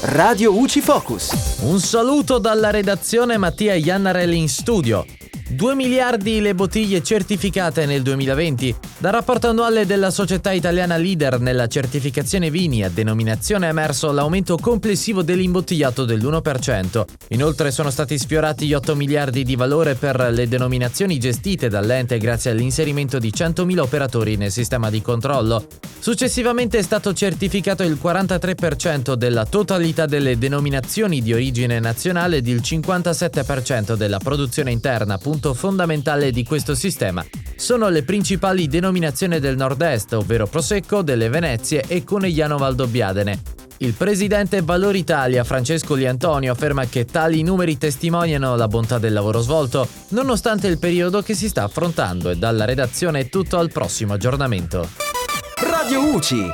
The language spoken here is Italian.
Radio UCI Focus. Un saluto dalla redazione Mattia Iannarelli in studio. 2 miliardi le bottiglie certificate nel 2020. Dal rapporto annuale della società italiana leader nella certificazione vini a denominazione è emerso l'aumento complessivo dell'imbottigliato dell'1%. Inoltre sono stati sfiorati gli 8 miliardi di valore per le denominazioni gestite dall'ente grazie all'inserimento di 100.000 operatori nel sistema di controllo. Successivamente è stato certificato il 43% della totalità delle denominazioni di origine nazionale ed il 57% della produzione interna, punto fondamentale di questo sistema sono le principali denominazioni del nord-est, ovvero Prosecco, delle Venezie e Conegliano Valdobbiadene. Il presidente Valor Italia Francesco Liantonio afferma che tali numeri testimoniano la bontà del lavoro svolto, nonostante il periodo che si sta affrontando e dalla redazione è tutto al prossimo aggiornamento. Radio UCI.